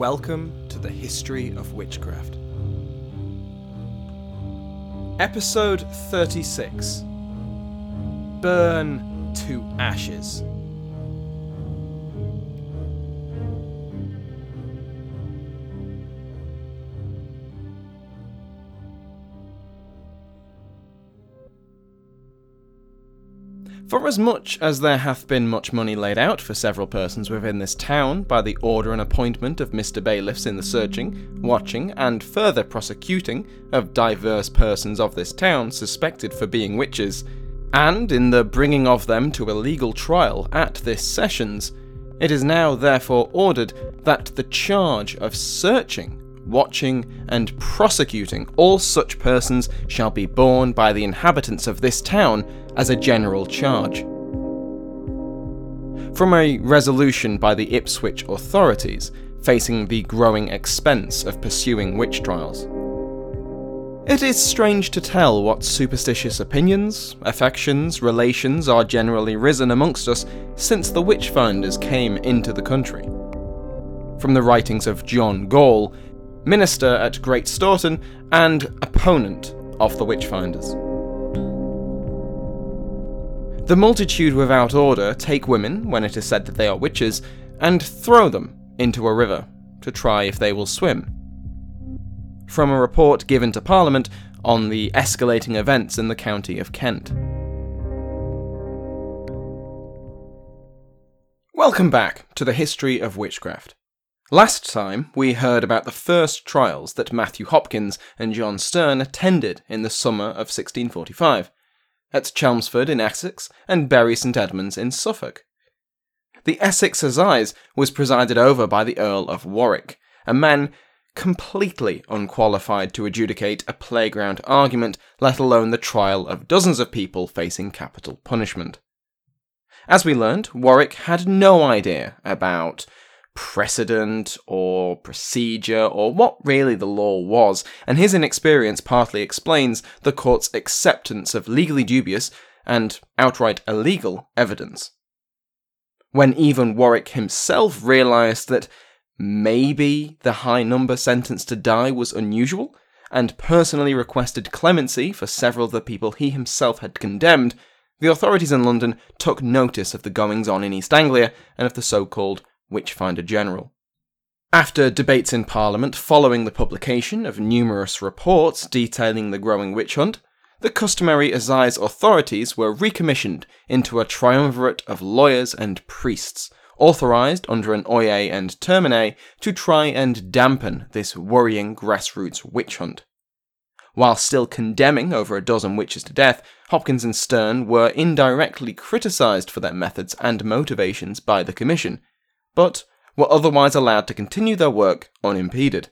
Welcome to the History of Witchcraft. Episode 36 Burn to Ashes. For as much as there hath been much money laid out for several persons within this town by the order and appointment of Mr. Bailiffs in the searching, watching, and further prosecuting of divers persons of this town suspected for being witches, and in the bringing of them to a legal trial at this sessions, it is now therefore ordered that the charge of searching watching, and prosecuting all such persons shall be borne by the inhabitants of this town as a general charge. From a resolution by the Ipswich authorities facing the growing expense of pursuing witch trials. It is strange to tell what superstitious opinions, affections, relations are generally risen amongst us since the witch finders came into the country. From the writings of John Gaule, minister at Great Staughton, and opponent of the Witchfinders. The multitude without order take women, when it is said that they are witches, and throw them into a river to try if they will swim. From a report given to Parliament on the escalating events in the county of Kent. Welcome back to the history of witchcraft. Last time, we heard about the first trials that Matthew Hopkins and John Stern attended in the summer of 1645, at Chelmsford in Essex and Bury St Edmunds in Suffolk. The Essex Assize was presided over by the Earl of Warwick, a man completely unqualified to adjudicate a playground argument, let alone the trial of dozens of people facing capital punishment. As we learned, Warwick had no idea about precedent or procedure or what really the law was, and his inexperience partly explains the court's acceptance of legally dubious and outright illegal evidence. When even Warwick himself realised that maybe the high number sentenced to die was unusual, and personally requested clemency for several of the people he himself had condemned, the authorities in London took notice of the goings on in East Anglia and of the so called Witchfinder General. After debates in Parliament following the publication of numerous reports detailing the growing witch hunt, the customary assize authorities were recommissioned into a triumvirate of lawyers and priests, authorised under an oyer and terminer to try and dampen this worrying grassroots witch hunt. While still condemning over a dozen witches to death, Hopkins and Stern were indirectly criticised for their methods and motivations by the Commission, but were otherwise allowed to continue their work unimpeded.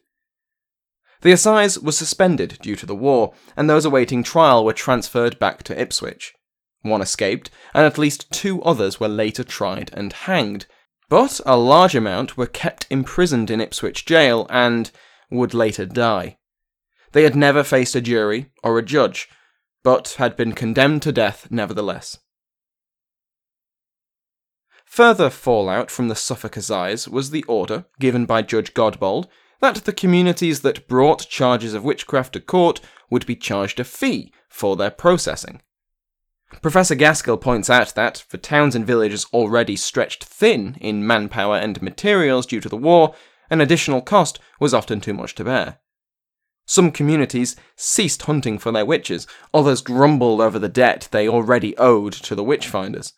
The assize was suspended due to the war, and those awaiting trial were transferred back to Ipswich. One escaped, and at least two others were later tried and hanged, but a large amount were kept imprisoned in Ipswich jail and would later die. They had never faced a jury or a judge, but had been condemned to death nevertheless. Further fallout from the Suffolk Assize was the order, given by Judge Godbold, that the communities that brought charges of witchcraft to court would be charged a fee for their processing. Professor Gaskill points out that, for towns and villages already stretched thin in manpower and materials due to the war, an additional cost was often too much to bear. Some communities ceased hunting for their witches, others grumbled over the debt they already owed to the witch-finders.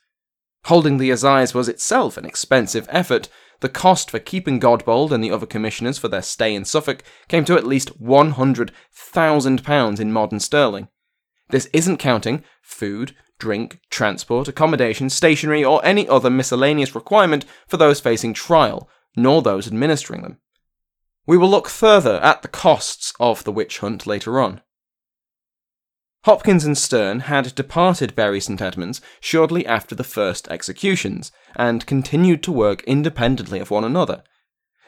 Holding the assize was itself an expensive effort. The cost for keeping Godbold and the other commissioners for their stay in Suffolk came to at least £100,000 in modern sterling. This isn't counting food, drink, transport, accommodation, stationery, or any other miscellaneous requirement for those facing trial, nor those administering them. We will look further at the costs of the witch hunt later on. Hopkins and Stern had departed Bury St Edmunds shortly after the first executions, and continued to work independently of one another.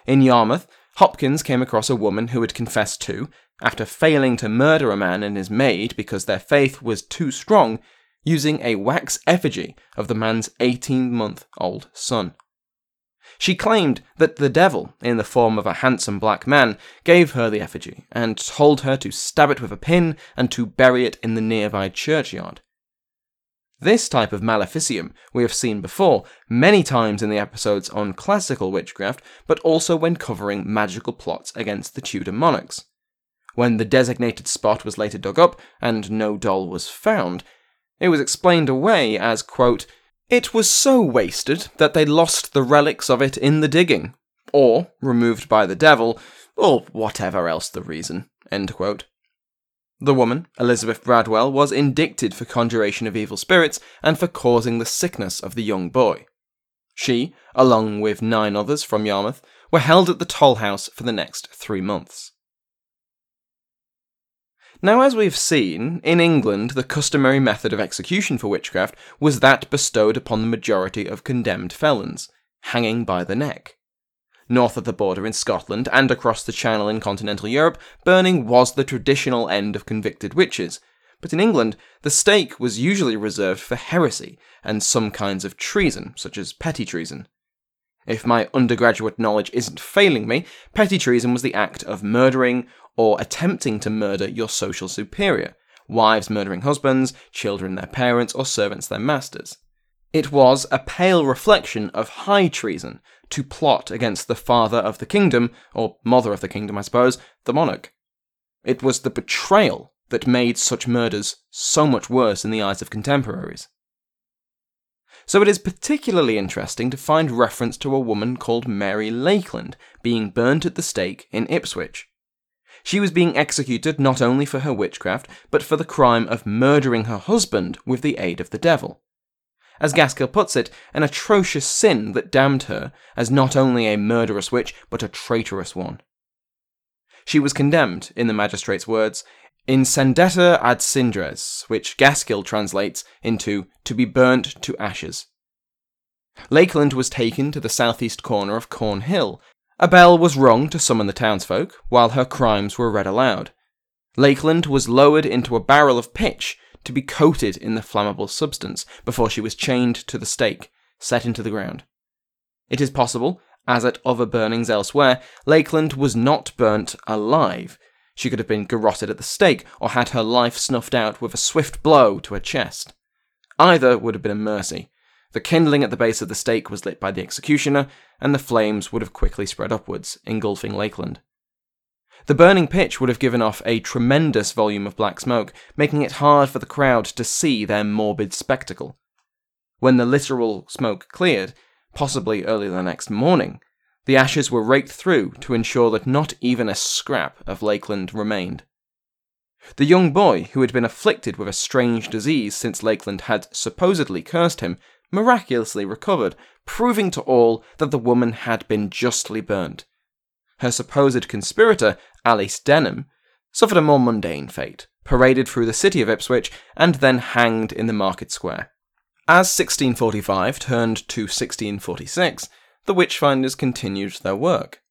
In Yarmouth, Hopkins came across a woman who had confessed to, after failing to murder a man and his maid because their faith was too strong, using a wax effigy of the man's 18 month old son. She claimed that the devil, in the form of a handsome black man, gave her the effigy and told her to stab it with a pin and to bury it in the nearby churchyard. This type of maleficium we have seen before many times in the episodes on classical witchcraft, but also when covering magical plots against the Tudor monarchs. When the designated spot was later dug up and no doll was found, it was explained away as, quote, it was so wasted that they lost the relics of it in the digging, or removed by the devil, or whatever else the reason. The woman, Elizabeth Bradwell, was indicted for conjuration of evil spirits and for causing the sickness of the young boy. She, along with nine others from Yarmouth, were held at the toll house for the next three months. Now, as we've seen, in England the customary method of execution for witchcraft was that bestowed upon the majority of condemned felons hanging by the neck. North of the border in Scotland and across the Channel in continental Europe, burning was the traditional end of convicted witches. But in England, the stake was usually reserved for heresy and some kinds of treason, such as petty treason. If my undergraduate knowledge isn't failing me, petty treason was the act of murdering or attempting to murder your social superior, wives murdering husbands, children their parents, or servants their masters. It was a pale reflection of high treason to plot against the father of the kingdom, or mother of the kingdom, I suppose, the monarch. It was the betrayal that made such murders so much worse in the eyes of contemporaries. So it is particularly interesting to find reference to a woman called Mary Lakeland being burnt at the stake in Ipswich. She was being executed not only for her witchcraft, but for the crime of murdering her husband with the aid of the devil. As Gaskill puts it, an atrocious sin that damned her as not only a murderous witch, but a traitorous one. She was condemned, in the magistrate's words, incendeta ad cindres, which Gaskill translates into to be burnt to ashes. Lakeland was taken to the southeast corner of Cornhill, a bell was rung to summon the townsfolk, while her crimes were read aloud. Lakeland was lowered into a barrel of pitch to be coated in the flammable substance before she was chained to the stake, set into the ground. It is possible, as at other burnings elsewhere, Lakeland was not burnt alive. She could have been garroted at the stake, or had her life snuffed out with a swift blow to her chest. Either would have been a mercy, the kindling at the base of the stake was lit by the executioner, and the flames would have quickly spread upwards, engulfing Lakeland. The burning pitch would have given off a tremendous volume of black smoke, making it hard for the crowd to see their morbid spectacle. When the literal smoke cleared, possibly early the next morning, the ashes were raked through to ensure that not even a scrap of Lakeland remained. The young boy, who had been afflicted with a strange disease since Lakeland had supposedly cursed him, miraculously recovered, proving to all that the woman had been justly burnt. Her supposed conspirator, Alice Denham, suffered a more mundane fate, paraded through the city of Ipswich, and then hanged in the market square. As 1645 turned to 1646, the witch-finders continued their work.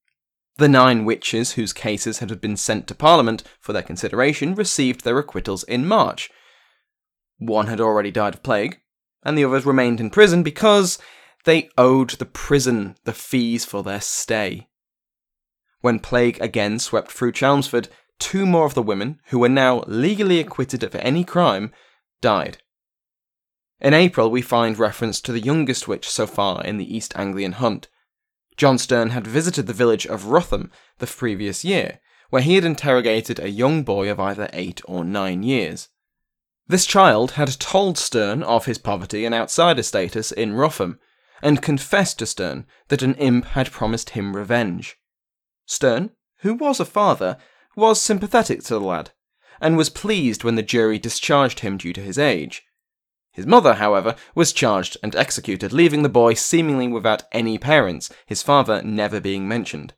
The nine witches whose cases had been sent to Parliament for their consideration received their acquittals in March. One had already died of plague, and the others remained in prison because they owed the prison the fees for their stay. When plague again swept through Chelmsford, two more of the women, who were now legally acquitted of any crime, died. In April, we find reference to the youngest witch so far in the East Anglian hunt. John Sterne had visited the village of Rotham the previous year, where he had interrogated a young boy of either eight or nine years. This child had told Stern of his poverty and outsider status in Rutham, and confessed to Stern that an imp had promised him revenge. Stern, who was a father, was sympathetic to the lad, and was pleased when the jury discharged him due to his age. His mother, however, was charged and executed, leaving the boy seemingly without any parents, his father never being mentioned.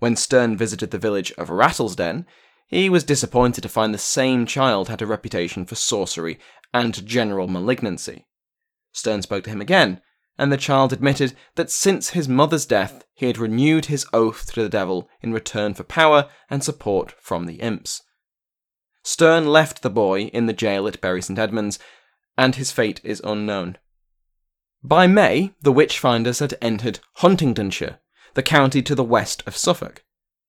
When Stern visited the village of Rattlesden, he was disappointed to find the same child had a reputation for sorcery and general malignancy. Sterne spoke to him again, and the child admitted that since his mother's death, he had renewed his oath to the devil in return for power and support from the imps. Sterne left the boy in the jail at Bury St Edmunds, and his fate is unknown. By May, the witchfinders had entered Huntingdonshire, the county to the west of Suffolk.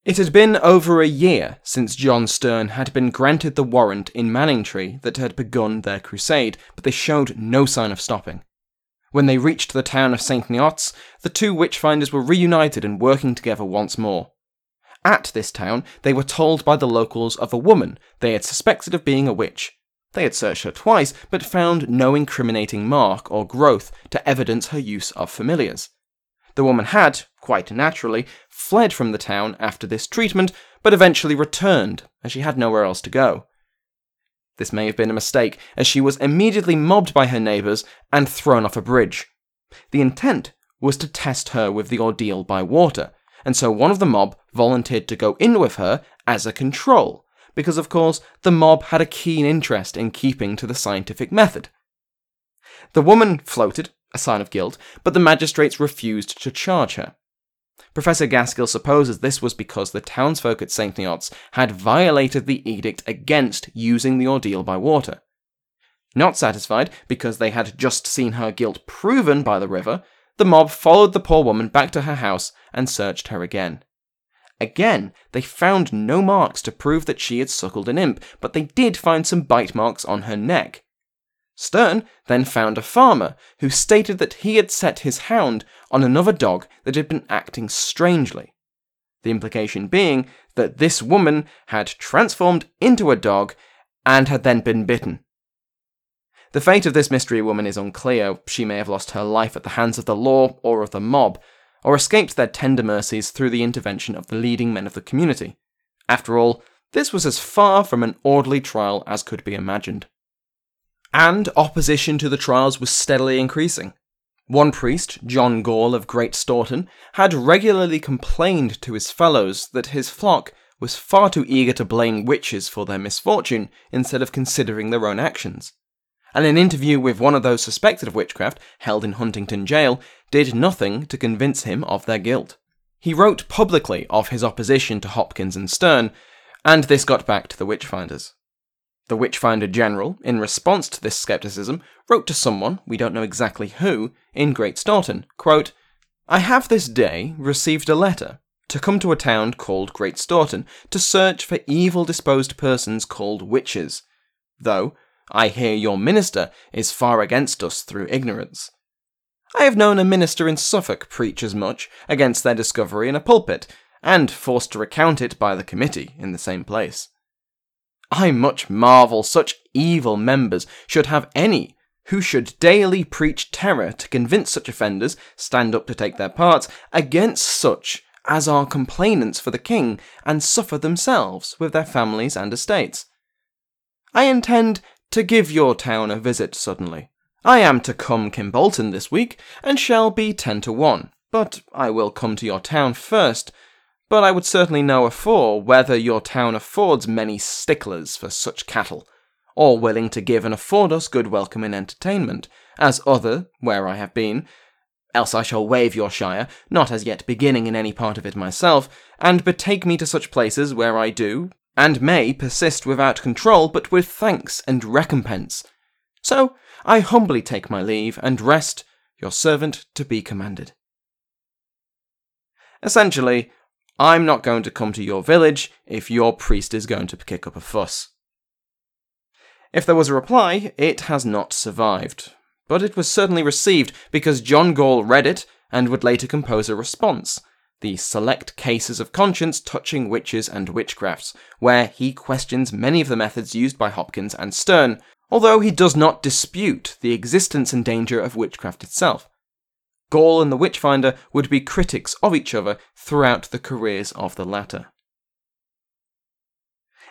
It had been over a year since John Stern had been granted the warrant in Manningtree that had begun their crusade, but they showed no sign of stopping. When they reached the town of St. Neots, the two witchfinders were reunited and working together once more. At this town, they were told by the locals of a woman they had suspected of being a witch. They had searched her twice, but found no incriminating mark or growth to evidence her use of familiars. The woman had, quite naturally, fled from the town after this treatment, but eventually returned, as she had nowhere else to go. This may have been a mistake, as she was immediately mobbed by her neighbours and thrown off a bridge. The intent was to test her with the ordeal by water, and so one of the mob volunteered to go in with her as a control, because of course the mob had a keen interest in keeping to the scientific method. The woman floated, a sign of guilt, but the magistrates refused to charge her. Professor Gaskill supposes this was because the townsfolk at St. Neots had violated the edict against using the ordeal by water. Not satisfied, because they had just seen her guilt proven by the river, the mob followed the poor woman back to her house and searched her again. Again, they found no marks to prove that she had suckled an imp, but they did find some bite marks on her neck. Sterne then found a farmer who stated that he had set his hound on another dog that had been acting strangely. The implication being that this woman had transformed into a dog and had then been bitten. The fate of this mystery woman is unclear. She may have lost her life at the hands of the law or of the mob, or escaped their tender mercies through the intervention of the leading men of the community. After all, this was as far from an orderly trial as could be imagined and opposition to the trials was steadily increasing. One priest, John Gaule of Great Staughton, had regularly complained to his fellows that his flock was far too eager to blame witches for their misfortune instead of considering their own actions. And an interview with one of those suspected of witchcraft, held in Huntingdon jail, did nothing to convince him of their guilt. He wrote publicly of his opposition to Hopkins and Stern, and this got back to the witchfinders. The Witchfinder General, in response to this skepticism, wrote to someone, we don't know exactly who, in Great Staughton, quote, I have this day received a letter to come to a town called Great Staughton to search for evil disposed persons called witches, though I hear your minister is far against us through ignorance. I have known a minister in Suffolk preach as much against their discovery in a pulpit, and forced to recount it by the committee in the same place. I much marvel such evil members should have any who should daily preach terror to convince such offenders stand up to take their parts against such as are complainants for the king and suffer themselves with their families and estates. I intend to give your town a visit suddenly. I am to come Kimbolton this week, and shall be ten to one, but I will come to your town first, but I would certainly know afore whether your town affords many sticklers for such cattle, or willing to give and afford us good welcome and entertainment, as other, where I have been, else I shall waive your shire, not as yet beginning in any part of it myself, and betake me to such places where I do, and may persist without control, but with thanks and recompense. So I humbly take my leave, and rest your servant to be commanded. Essentially, I'm not going to come to your village if your priest is going to kick up a fuss. If there was a reply, it has not survived, but it was certainly received because John Gaule read it and would later compose a response, the Select Cases of Conscience Touching Witches and Witchcrafts, where he questions many of the methods used by Hopkins and Sterne, although he does not dispute the existence and danger of witchcraft itself. Gaule and the Witchfinder would be critics of each other throughout the careers of the latter.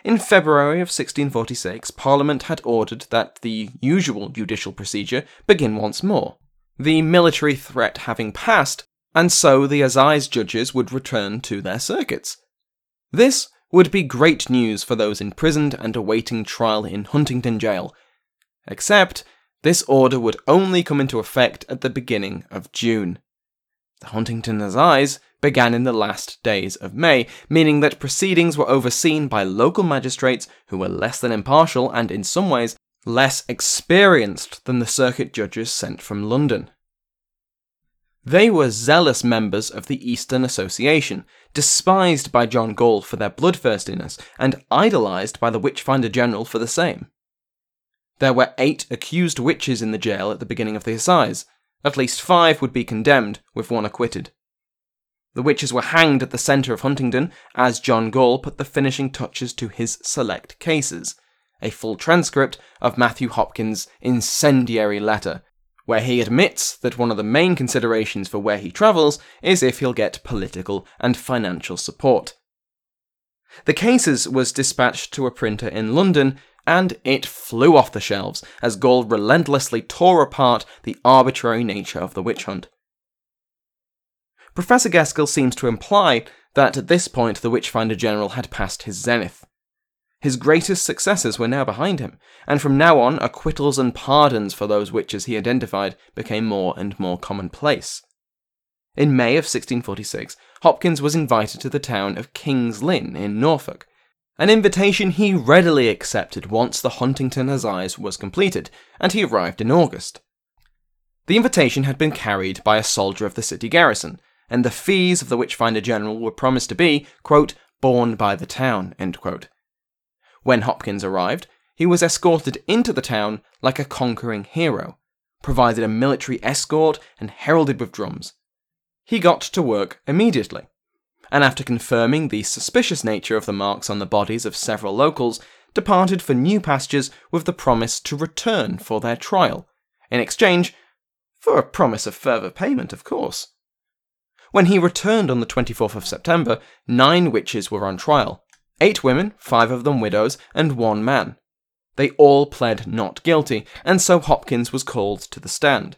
In February of 1646, Parliament had ordered that the usual judicial procedure begin once more, the military threat having passed, and so the assize judges would return to their circuits. This would be great news for those imprisoned and awaiting trial in Huntingdon Jail, except this order would only come into effect at the beginning of June. The Huntingdon Assize began in the last days of May, meaning that proceedings were overseen by local magistrates who were less than impartial and, in some ways, less experienced than the circuit judges sent from London. They were zealous members of the Eastern Association, despised by John Gaule for their bloodthirstiness, and idolised by the Witchfinder General for the same. There were eight accused witches in the jail at the beginning of the assize. At least five would be condemned, with one acquitted. The witches were hanged at the centre of Huntingdon as John Gaule put the finishing touches to his select cases, a full transcript of Matthew Hopkins' incendiary letter, where he admits that one of the main considerations for where he travels is if he'll get political and financial support. The cases was dispatched to a printer in London and it flew off the shelves as Gaule relentlessly tore apart the arbitrary nature of the witch hunt. Professor Gaskill seems to imply that at this point the Witchfinder General had passed his zenith. His greatest successes were now behind him, and from now on acquittals and pardons for those witches he identified became more and more commonplace. In May of 1646, Hopkins was invited to the town of King's Lynn in Norfolk, an invitation he readily accepted once the Huntingdon Assize was completed, and he arrived in August. The invitation had been carried by a soldier of the city garrison, and the fees of the Witchfinder General were promised to be, quote, borne by the town, When Hopkins arrived, he was escorted into the town like a conquering hero, provided a military escort, and heralded with drums. He got to work immediately, and after confirming the suspicious nature of the marks on the bodies of several locals, departed for new pastures with the promise to return for their trial, in exchange for a promise of further payment, of course. When he returned on the 24th of September, nine witches were on trial eight women, five of them widows, and one man. They all pled not guilty, and so Hopkins was called to the stand.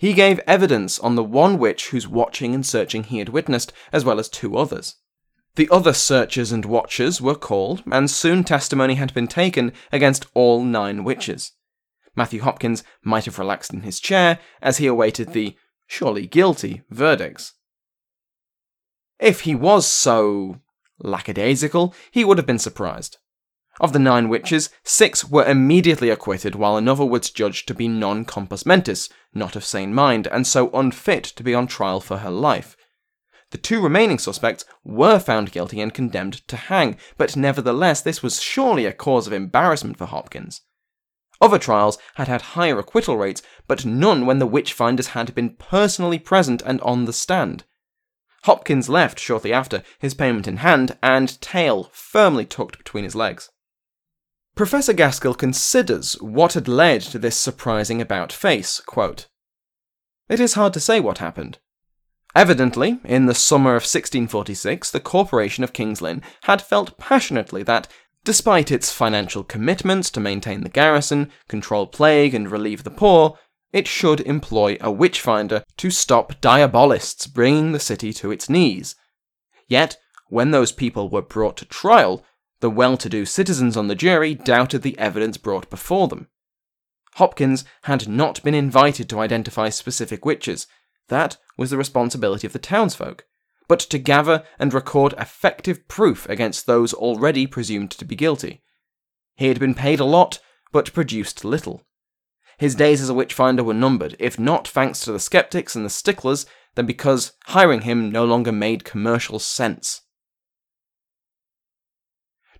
He gave evidence on the one witch whose watching and searching he had witnessed, as well as two others. The other searchers and watchers were called, and soon testimony had been taken against all nine witches. Matthew Hopkins might have relaxed in his chair as he awaited the surely guilty verdicts. If he was so lackadaisical, he would have been surprised. Of the nine witches, six were immediately acquitted, while another was judged to be non compos mentis, not of sane mind, and so unfit to be on trial for her life. The two remaining suspects were found guilty and condemned to hang, but nevertheless, this was surely a cause of embarrassment for Hopkins. Other trials had had higher acquittal rates, but none when the witch finders had been personally present and on the stand. Hopkins left shortly after, his payment in hand, and tail firmly tucked between his legs. Professor Gaskill considers what had led to this surprising about face. Quote, it is hard to say what happened. Evidently, in the summer of 1646, the Corporation of King's Lynn had felt passionately that, despite its financial commitments to maintain the garrison, control plague, and relieve the poor, it should employ a witchfinder to stop diabolists bringing the city to its knees. Yet, when those people were brought to trial, the well to do citizens on the jury doubted the evidence brought before them. Hopkins had not been invited to identify specific witches, that was the responsibility of the townsfolk, but to gather and record effective proof against those already presumed to be guilty. He had been paid a lot, but produced little. His days as a witchfinder were numbered, if not thanks to the skeptics and the sticklers, then because hiring him no longer made commercial sense.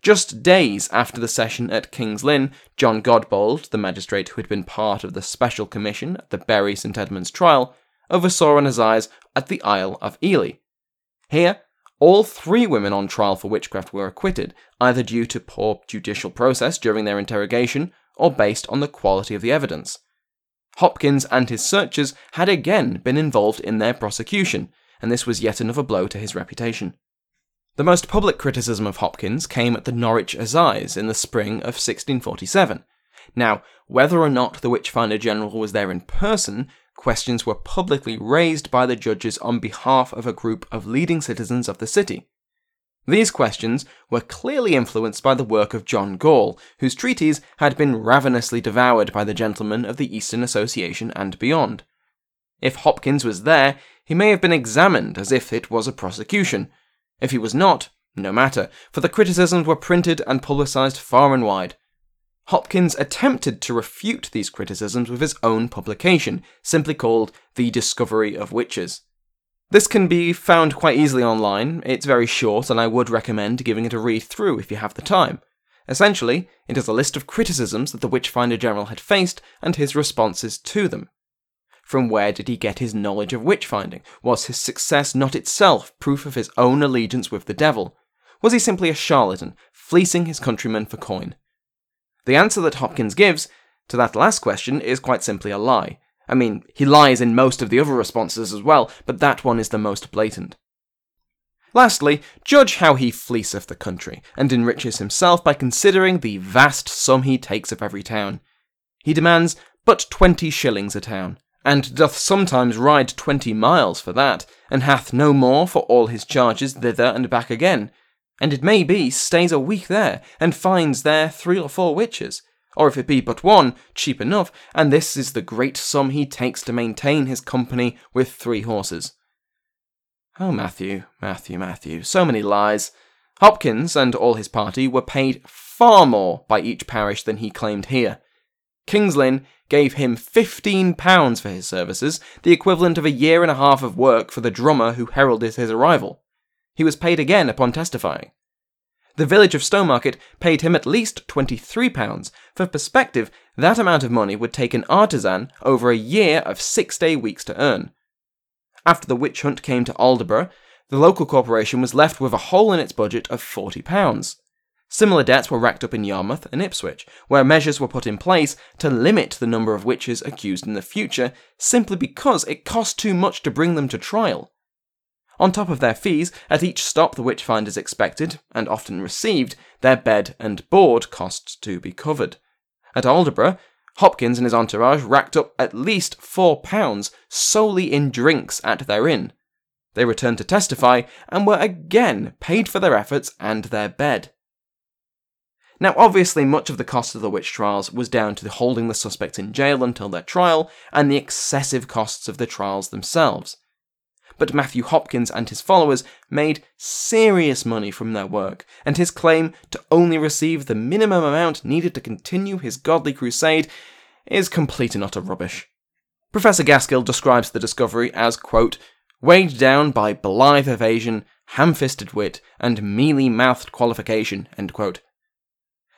Just days after the session at King's Lynn, John Godbold, the magistrate who had been part of the special commission at the Bury St Edmunds trial, oversaw an assize at the Isle of Ely. Here, all three women on trial for witchcraft were acquitted, either due to poor judicial process during their interrogation or based on the quality of the evidence. Hopkins and his searchers had again been involved in their prosecution, and this was yet another blow to his reputation. The most public criticism of Hopkins came at the Norwich Assize in the spring of 1647. Now, whether or not the Witchfinder General was there in person, questions were publicly raised by the judges on behalf of a group of leading citizens of the city. These questions were clearly influenced by the work of John Gaule, whose treatise had been ravenously devoured by the gentlemen of the Eastern Association and beyond. If Hopkins was there, he may have been examined as if it was a prosecution. If he was not, no matter, for the criticisms were printed and publicised far and wide. Hopkins attempted to refute these criticisms with his own publication, simply called The Discovery of Witches. This can be found quite easily online, it's very short, and I would recommend giving it a read through if you have the time. Essentially, it is a list of criticisms that the Witchfinder General had faced and his responses to them. From where did he get his knowledge of witch-finding? Was his success not itself proof of his own allegiance with the devil? Was he simply a charlatan, fleecing his countrymen for coin? The answer that Hopkins gives to that last question is quite simply a lie. I mean, he lies in most of the other responses as well, but that one is the most blatant. Lastly, judge how he fleeceth the country, and enriches himself by considering the vast sum he takes of every town. He demands but twenty shillings a town, and doth sometimes ride twenty miles for that, and hath no more for all his charges thither and back again, and it may be stays a week there, and finds there three or four witches, or if it be but one, cheap enough, and this is the great sum he takes to maintain his company with three horses. Oh, Matthew, Matthew, Matthew, so many lies. Hopkins and all his party were paid far more by each parish than he claimed here. King's Lynn gave him £15 for his services, the equivalent of a year and a half of work for the drummer who heralded his arrival. He was paid again upon testifying. The village of Stowmarket paid him at least £23. For perspective, that amount of money would take an artisan over a year of six day weeks to earn. After the witch hunt came to Aldeburgh, the local corporation was left with a hole in its budget of £40. Similar debts were racked up in Yarmouth and Ipswich, where measures were put in place to limit the number of witches accused in the future simply because it cost too much to bring them to trial. On top of their fees, at each stop the witchfinders expected, and often received, their bed and board costs to be covered. At Aldeburgh, Hopkins and his entourage racked up at least £4 solely in drinks at their inn. They returned to testify and were again paid for their efforts and their bed. Now, obviously, much of the cost of the witch trials was down to holding the suspects in jail until their trial and the excessive costs of the trials themselves but Matthew Hopkins and his followers made serious money from their work, and his claim to only receive the minimum amount needed to continue his godly crusade is complete and utter rubbish. Professor Gaskill describes the discovery as, quote, weighed down by blithe evasion, ham fisted wit, and mealy mouthed qualification, end quote.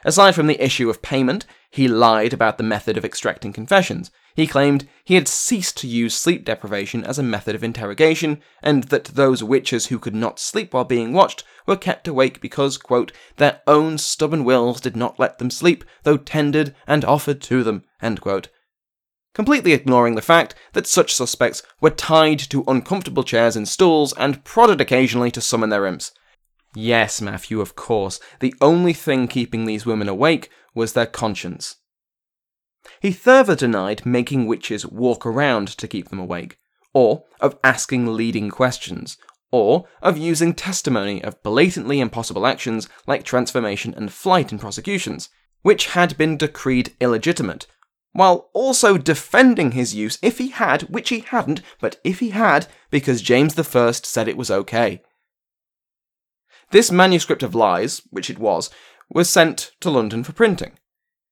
Aside from the issue of payment, he lied about the method of extracting confessions, he claimed he had ceased to use sleep deprivation as a method of interrogation, and that those witches who could not sleep while being watched were kept awake because, quote, their own stubborn wills did not let them sleep, though tendered and offered to them, completely ignoring the fact that such suspects were tied to uncomfortable chairs and stools and prodded occasionally to summon their imps. Yes, Matthew, of course, the only thing keeping these women awake was their conscience. He further denied making witches walk around to keep them awake, or of asking leading questions, or of using testimony of blatantly impossible actions like transformation and flight in prosecutions, which had been decreed illegitimate, while also defending his use if he had, which he hadn't, but if he had, because James I said it was okay. This manuscript of lies, which it was, was sent to London for printing.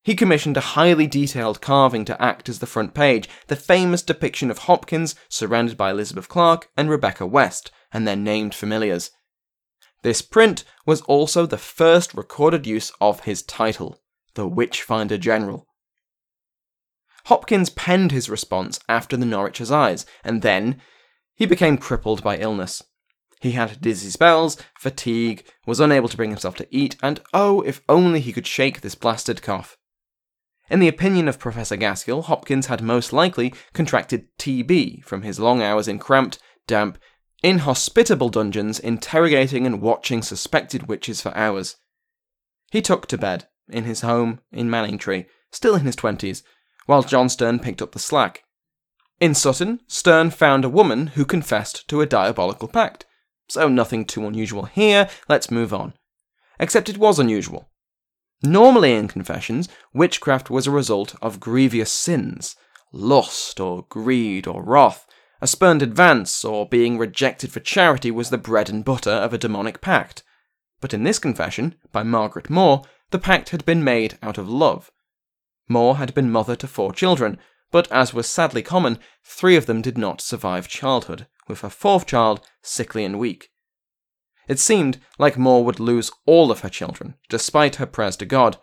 He commissioned a highly detailed carving to act as the front page, the famous depiction of Hopkins surrounded by Elizabeth Clark and Rebecca West, and their named familiars. This print was also the first recorded use of his title, the Witchfinder General. Hopkins penned his response after the Norwich assize, and then he became crippled by illness. He had dizzy spells, fatigue, was unable to bring himself to eat, and oh, if only he could shake this blasted cough. In the opinion of Professor Gaskill, Hopkins had most likely contracted TB from his long hours in cramped, damp, inhospitable dungeons interrogating and watching suspected witches for hours. He took to bed, in his home in Manningtree, still in his twenties, while John Stern picked up the slack. In Sutton, Stern found a woman who confessed to a diabolical pact. So nothing too unusual here, let's move on. Except it was unusual. Normally in confessions, witchcraft was a result of grievous sins lust, or greed, or wrath. A spurned advance, or being rejected for charity, was the bread and butter of a demonic pact. But in this confession, by Margaret Moore, the pact had been made out of love, Moore had been mother to four children, but as was sadly common, three of them did not survive childhood, with her fourth child sickly and weak. It seemed like More would lose all of her children, despite her prayers to God.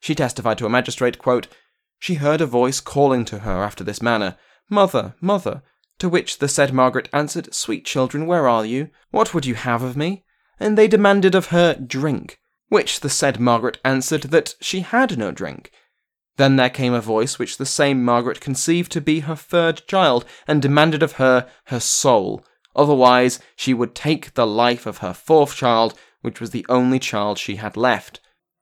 She testified to a magistrate, quote, She heard a voice calling to her after this manner, Mother, mother, to which the said Margaret answered, Sweet children, where are you? What would you have of me? And they demanded of her drink, which the said Margaret answered that she had no drink. Then there came a voice which the same Margaret conceived to be her third child, and demanded of her her soul. Otherwise, she would take the life of her fourth child, which was the only child she had left.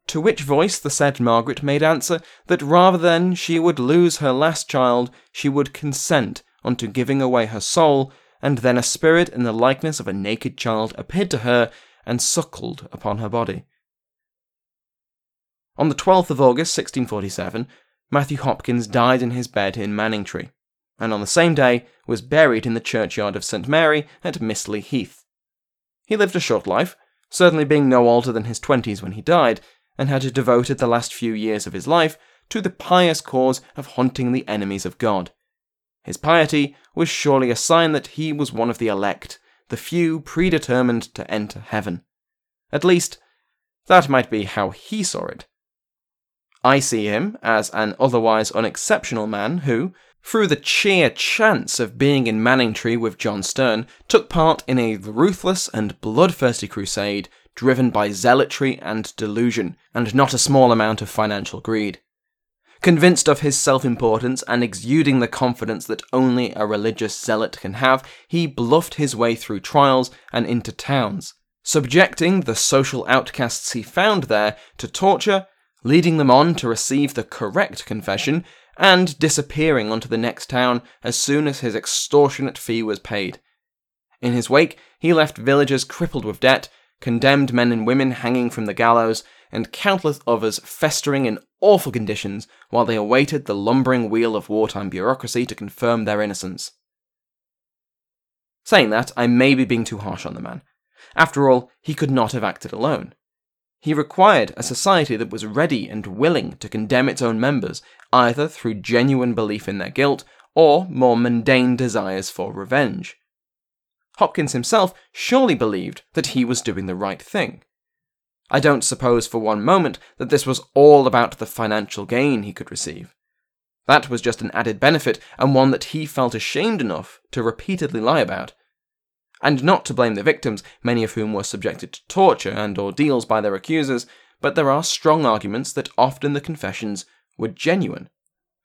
To which voice the said Margaret made answer that rather than she would lose her last child, she would consent unto giving away her soul, and then a spirit in the likeness of a naked child appeared to her and suckled upon her body. On the 12th of August 1647, Matthew Hopkins died in his bed in Manningtree, and on the same day was buried in the churchyard of St Mary at Mistley Heath. He lived a short life, certainly being no older than his twenties when he died, and had devoted the last few years of his life to the pious cause of hunting the enemies of God. His piety was surely a sign that he was one of the elect, the few predetermined to enter heaven. At least, that might be how he saw it. I see him as an otherwise unexceptional man who, through the sheer chance of being in Manningtree with John Stern, took part in a ruthless and bloodthirsty crusade driven by zealotry and delusion, and not a small amount of financial greed. Convinced of his self importance and exuding the confidence that only a religious zealot can have, he bluffed his way through trials and into towns, subjecting the social outcasts he found there to torture leading them on to receive the correct confession, and disappearing onto the next town as soon as his extortionate fee was paid. In his wake, he left villagers crippled with debt, condemned men and women hanging from the gallows, and countless others festering in awful conditions while they awaited the lumbering wheel of wartime bureaucracy to confirm their innocence. Saying that, I may be being too harsh on the man. After all, he could not have acted alone. He required a society that was ready and willing to condemn its own members, either through genuine belief in their guilt or more mundane desires for revenge. Hopkins himself surely believed that he was doing the right thing. I don't suppose for one moment that this was all about the financial gain he could receive. That was just an added benefit, and one that he felt ashamed enough to repeatedly lie about and not to blame the victims, many of whom were subjected to torture and ordeals by their accusers, but there are strong arguments that often the confessions were genuine.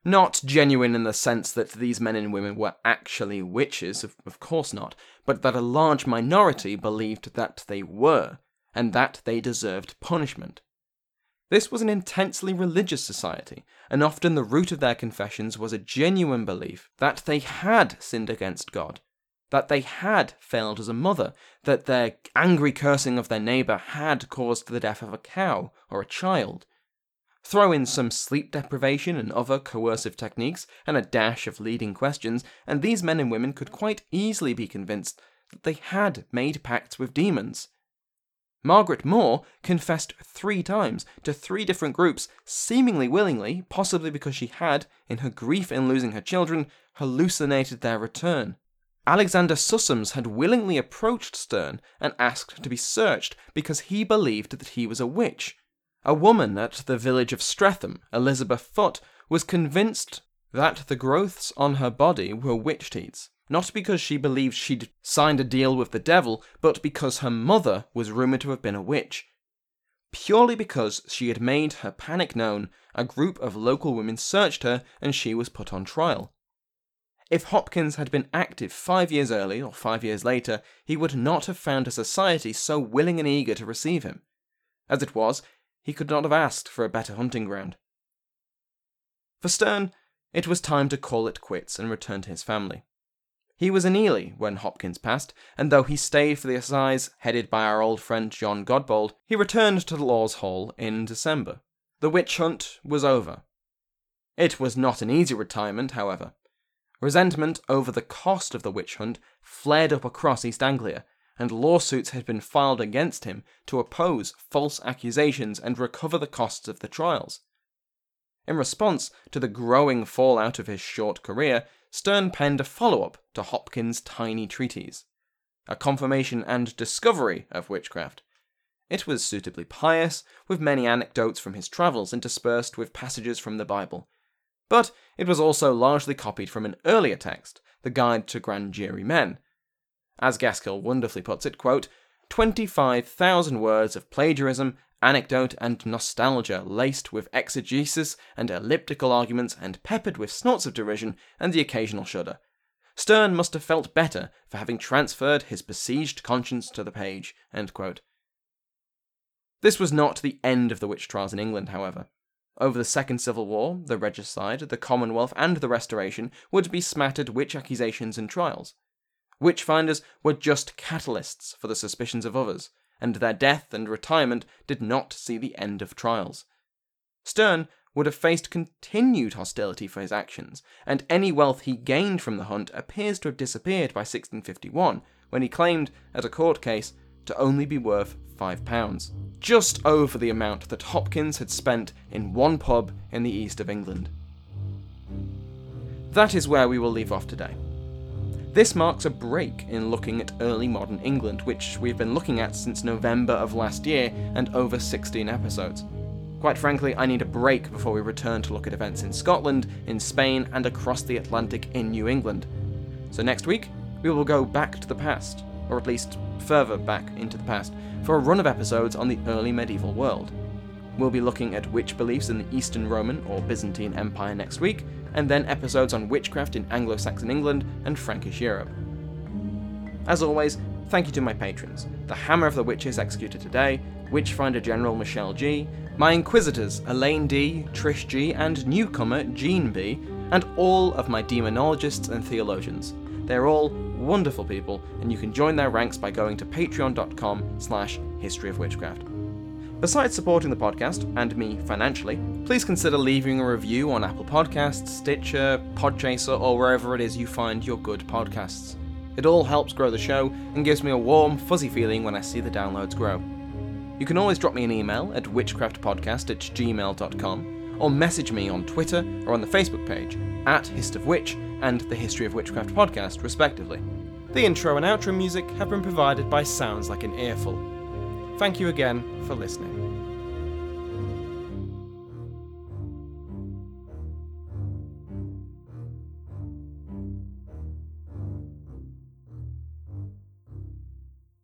Not genuine in the sense that these men and women were actually witches, of, of course not, but that a large minority believed that they were, and that they deserved punishment. This was an intensely religious society, and often the root of their confessions was a genuine belief that they had sinned against God, that they had failed as a mother, that their angry cursing of their neighbour had caused the death of a cow or a child. Throw in some sleep deprivation and other coercive techniques, and a dash of leading questions, and these men and women could quite easily be convinced that they had made pacts with demons. Margaret Moore confessed three times to three different groups, seemingly willingly, possibly because she had, in her grief in losing her children, hallucinated their return. Alexander Sussums had willingly approached Stern and asked to be searched because he believed that he was a witch. A woman at the village of Stretham, Elizabeth Foote, was convinced that the growths on her body were witch teats, not because she believed she'd signed a deal with the devil, but because her mother was rumoured to have been a witch. Purely because she had made her panic known, a group of local women searched her and she was put on trial. If Hopkins had been active five years early or five years later, he would not have found a society so willing and eager to receive him. As it was, he could not have asked for a better hunting ground. For Stern, it was time to call it quits and return to his family. He was in Ely when Hopkins passed, and though he stayed for the assize headed by our old friend John Godbold, he returned to the Lawshall in December. The witch hunt was over. It was not an easy retirement, however. Resentment over the cost of the witch hunt flared up across East Anglia, and lawsuits had been filed against him to oppose false accusations and recover the costs of the trials. In response to the growing fallout of his short career, Stern penned a follow up to Hopkins' tiny treatise, A Confirmation and Discovery of Witchcraft. It was suitably pious, with many anecdotes from his travels interspersed with passages from the Bible. But it was also largely copied from an earlier text, The Guide to Grand Jury Men. As Gaskill wonderfully puts it, quote, 25,000 words of plagiarism anecdote and nostalgia laced with exegesis and elliptical arguments and peppered with snorts of derision and the occasional shudder. Stearne must have felt better for having transferred his besieged conscience to the page. This was not the end of the witch trials in England, however. Over the Second Civil War, the Regicide, the Commonwealth, and the Restoration would be smattered witch accusations and trials. Witch finders were just catalysts for the suspicions of others, and their death and retirement did not see the end of trials. Stearne would have faced continued hostility for his actions, and any wealth he gained from the hunt appears to have disappeared by 1651, when he claimed, at a court case, to only be worth £5, just over the amount that Hopkins had spent in one pub in the east of England. That is where we will leave off today. This marks a break in looking at early modern England, which we've been looking at since November of last year and over 16 episodes. Quite frankly, I need a break before we return to look at events in Scotland, in Spain, and across the Atlantic in New England. So next week, we will go back to the past, or at least further back into the past, for a run of episodes on the early medieval world. We'll be looking at witch beliefs in the Eastern Roman or Byzantine Empire next week, and then episodes on witchcraft in Anglo Saxon England and Frankish Europe. As always, thank you to my patrons the Hammer of the Witches executed today, Witchfinder General Michelle G, my Inquisitors Elaine D, Trish G, and newcomer Jean B, and all of my demonologists and theologians. They're all wonderful people, and you can join their ranks by going to patreon.com slash historyofwitchcraft. Besides supporting the podcast and me financially, please consider leaving a review on Apple Podcasts, Stitcher, Podchaser, or wherever it is you find your good podcasts. It all helps grow the show and gives me a warm, fuzzy feeling when I see the downloads grow. You can always drop me an email at witchcraftpodcast at gmail.com or message me on Twitter or on the Facebook page at Hist of Witch and the History of Witchcraft podcast, respectively. The intro and outro music have been provided by Sounds Like an Earful. Thank you again for listening.